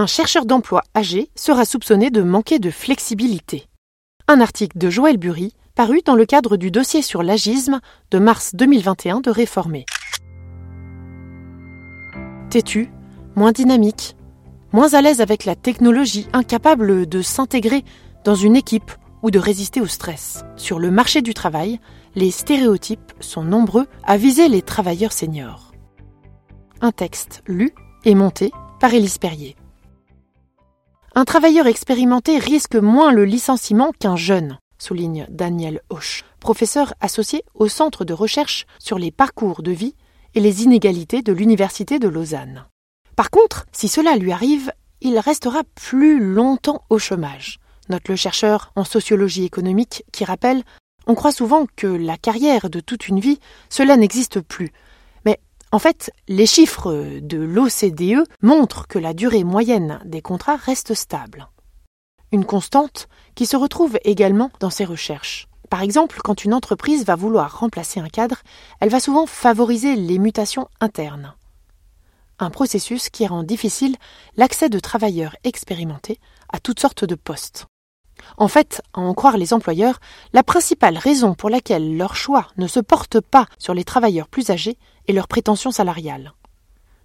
un chercheur d'emploi âgé sera soupçonné de manquer de flexibilité. Un article de Joël Bury paru dans le cadre du dossier sur l'agisme de mars 2021 de Réformer. Têtu, moins dynamique, moins à l'aise avec la technologie, incapable de s'intégrer dans une équipe ou de résister au stress. Sur le marché du travail, les stéréotypes sont nombreux à viser les travailleurs seniors. Un texte lu et monté par Élise Perrier. Un travailleur expérimenté risque moins le licenciement qu'un jeune, souligne Daniel Hoche, professeur associé au Centre de recherche sur les parcours de vie et les inégalités de l'Université de Lausanne. Par contre, si cela lui arrive, il restera plus longtemps au chômage. Note le chercheur en sociologie économique qui rappelle On croit souvent que la carrière de toute une vie, cela n'existe plus. En fait, les chiffres de l'OCDE montrent que la durée moyenne des contrats reste stable. Une constante qui se retrouve également dans ses recherches. Par exemple, quand une entreprise va vouloir remplacer un cadre, elle va souvent favoriser les mutations internes. Un processus qui rend difficile l'accès de travailleurs expérimentés à toutes sortes de postes. En fait, à en croire les employeurs, la principale raison pour laquelle leur choix ne se porte pas sur les travailleurs plus âgés est leur prétention salariale.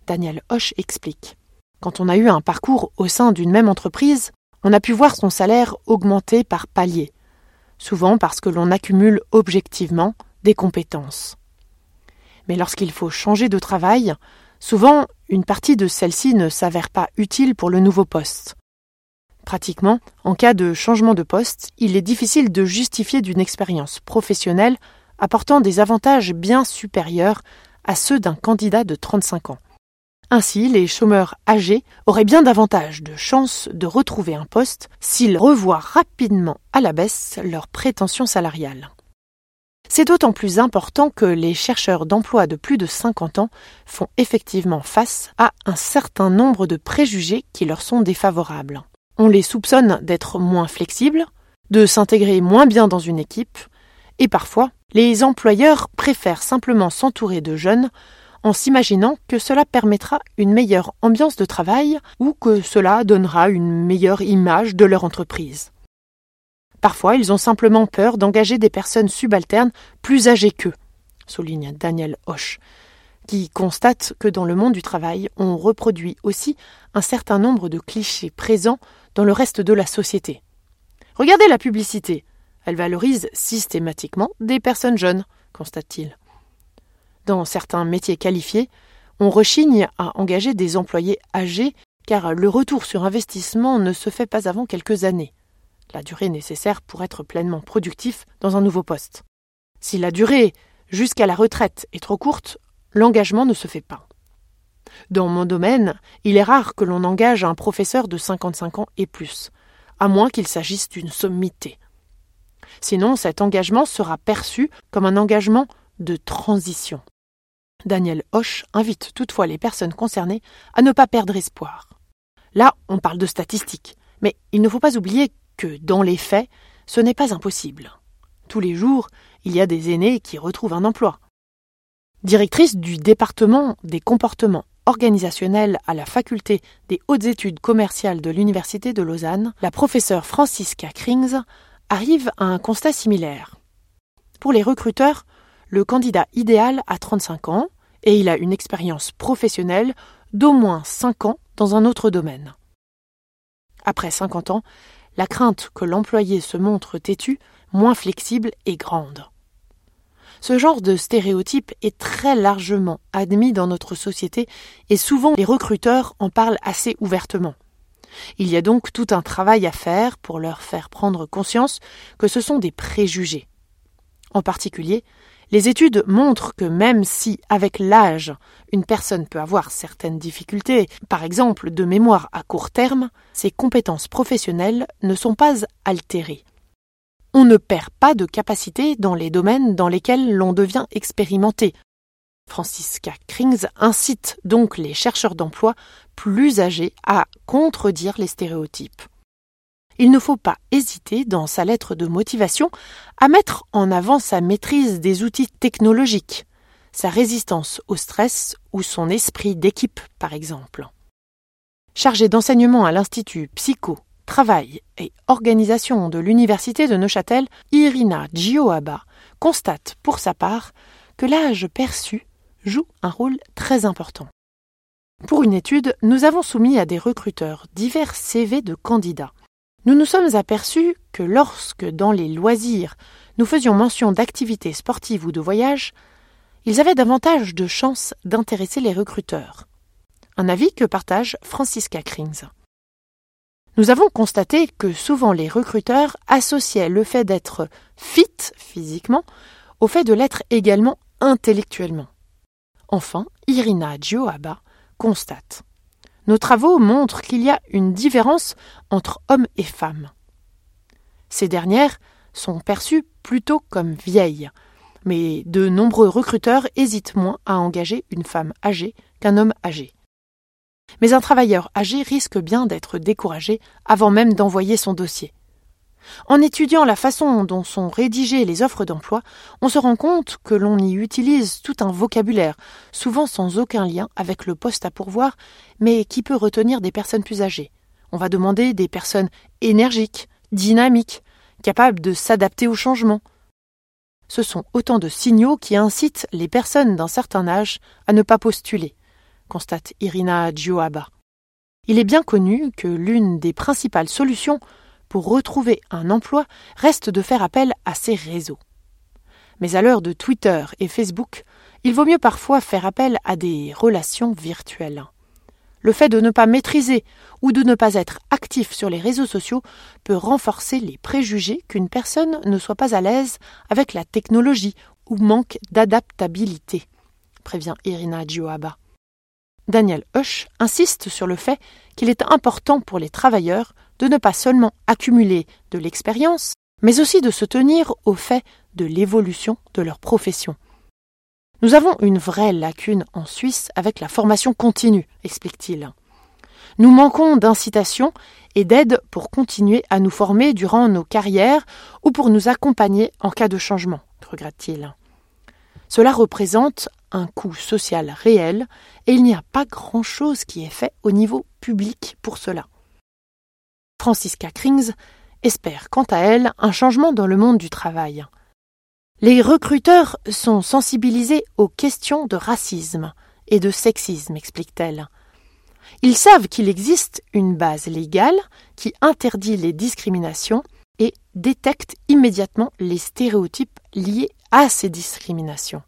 Daniel Hoche explique. Quand on a eu un parcours au sein d'une même entreprise, on a pu voir son salaire augmenter par paliers, souvent parce que l'on accumule objectivement des compétences. Mais lorsqu'il faut changer de travail, souvent une partie de celle-ci ne s'avère pas utile pour le nouveau poste. Pratiquement, en cas de changement de poste, il est difficile de justifier d'une expérience professionnelle apportant des avantages bien supérieurs à ceux d'un candidat de 35 ans. Ainsi, les chômeurs âgés auraient bien davantage de chances de retrouver un poste s'ils revoient rapidement à la baisse leurs prétentions salariales. C'est d'autant plus important que les chercheurs d'emploi de plus de 50 ans font effectivement face à un certain nombre de préjugés qui leur sont défavorables. On les soupçonne d'être moins flexibles, de s'intégrer moins bien dans une équipe, et parfois, les employeurs préfèrent simplement s'entourer de jeunes en s'imaginant que cela permettra une meilleure ambiance de travail ou que cela donnera une meilleure image de leur entreprise. Parfois, ils ont simplement peur d'engager des personnes subalternes plus âgées qu'eux, souligne Daniel Hoche, qui constate que dans le monde du travail, on reproduit aussi un certain nombre de clichés présents dans le reste de la société. Regardez la publicité. Elle valorise systématiquement des personnes jeunes, constate-t-il. Dans certains métiers qualifiés, on rechigne à engager des employés âgés car le retour sur investissement ne se fait pas avant quelques années, la durée nécessaire pour être pleinement productif dans un nouveau poste. Si la durée jusqu'à la retraite est trop courte, l'engagement ne se fait pas. Dans mon domaine, il est rare que l'on engage un professeur de 55 ans et plus, à moins qu'il s'agisse d'une sommité. Sinon, cet engagement sera perçu comme un engagement de transition. Daniel Hoche invite toutefois les personnes concernées à ne pas perdre espoir. Là, on parle de statistiques, mais il ne faut pas oublier que, dans les faits, ce n'est pas impossible. Tous les jours, il y a des aînés qui retrouvent un emploi. Directrice du département des comportements organisationnels à la faculté des hautes études commerciales de l'Université de Lausanne, la professeure Francisca Krings arrive à un constat similaire. Pour les recruteurs, le candidat idéal a 35 ans et il a une expérience professionnelle d'au moins 5 ans dans un autre domaine. Après 50 ans, la crainte que l'employé se montre têtu, moins flexible est grande. Ce genre de stéréotype est très largement admis dans notre société et souvent les recruteurs en parlent assez ouvertement. Il y a donc tout un travail à faire pour leur faire prendre conscience que ce sont des préjugés. En particulier, les études montrent que même si, avec l'âge, une personne peut avoir certaines difficultés, par exemple de mémoire à court terme, ses compétences professionnelles ne sont pas altérées. On ne perd pas de capacité dans les domaines dans lesquels l'on devient expérimenté. Francisca Krings incite donc les chercheurs d'emploi plus âgés à contredire les stéréotypes il ne faut pas hésiter dans sa lettre de motivation à mettre en avant sa maîtrise des outils technologiques, sa résistance au stress ou son esprit d'équipe par exemple. chargée d'enseignement à l'Institut Psycho, Travail et Organisation de l'Université de Neuchâtel, Irina Gioaba, constate pour sa part que l'âge perçu joue un rôle très important. Pour une étude, nous avons soumis à des recruteurs divers CV de candidats. Nous nous sommes aperçus que lorsque, dans les loisirs, nous faisions mention d'activités sportives ou de voyages, ils avaient davantage de chances d'intéresser les recruteurs. Un avis que partage Francisca Krings. Nous avons constaté que souvent les recruteurs associaient le fait d'être fit physiquement au fait de l'être également intellectuellement. Enfin, Irina Gioaba constate. Nos travaux montrent qu'il y a une différence entre hommes et femmes. Ces dernières sont perçues plutôt comme vieilles, mais de nombreux recruteurs hésitent moins à engager une femme âgée qu'un homme âgé. Mais un travailleur âgé risque bien d'être découragé avant même d'envoyer son dossier. En étudiant la façon dont sont rédigées les offres d'emploi, on se rend compte que l'on y utilise tout un vocabulaire, souvent sans aucun lien avec le poste à pourvoir, mais qui peut retenir des personnes plus âgées. On va demander des personnes énergiques, dynamiques, capables de s'adapter au changement. Ce sont autant de signaux qui incitent les personnes d'un certain âge à ne pas postuler, constate Irina Gioaba. Il est bien connu que l'une des principales solutions pour retrouver un emploi reste de faire appel à ces réseaux. Mais à l'heure de Twitter et Facebook, il vaut mieux parfois faire appel à des relations virtuelles. Le fait de ne pas maîtriser ou de ne pas être actif sur les réseaux sociaux peut renforcer les préjugés qu'une personne ne soit pas à l'aise avec la technologie ou manque d'adaptabilité, prévient Irina. Daniel Hush insiste sur le fait qu'il est important pour les travailleurs de ne pas seulement accumuler de l'expérience, mais aussi de se tenir au fait de l'évolution de leur profession. Nous avons une vraie lacune en Suisse avec la formation continue, explique-t-il. Nous manquons d'incitation et d'aide pour continuer à nous former durant nos carrières ou pour nous accompagner en cas de changement, regrette-t-il. Cela représente un coût social réel et il n'y a pas grand-chose qui est fait au niveau public pour cela. Francisca Krings espère quant à elle un changement dans le monde du travail. Les recruteurs sont sensibilisés aux questions de racisme et de sexisme, explique-t-elle. Ils savent qu'il existe une base légale qui interdit les discriminations et détecte immédiatement les stéréotypes liés à ces discriminations.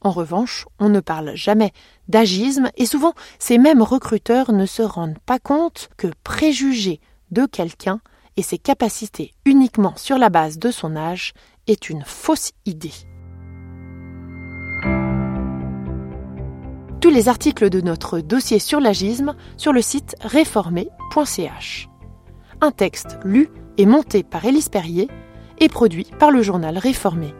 En revanche, on ne parle jamais d'agisme et souvent ces mêmes recruteurs ne se rendent pas compte que préjuger de quelqu'un et ses capacités uniquement sur la base de son âge est une fausse idée. Tous les articles de notre dossier sur l'agisme sur le site réformé.ch. Un texte lu et monté par Élise Perrier et produit par le journal Réformé.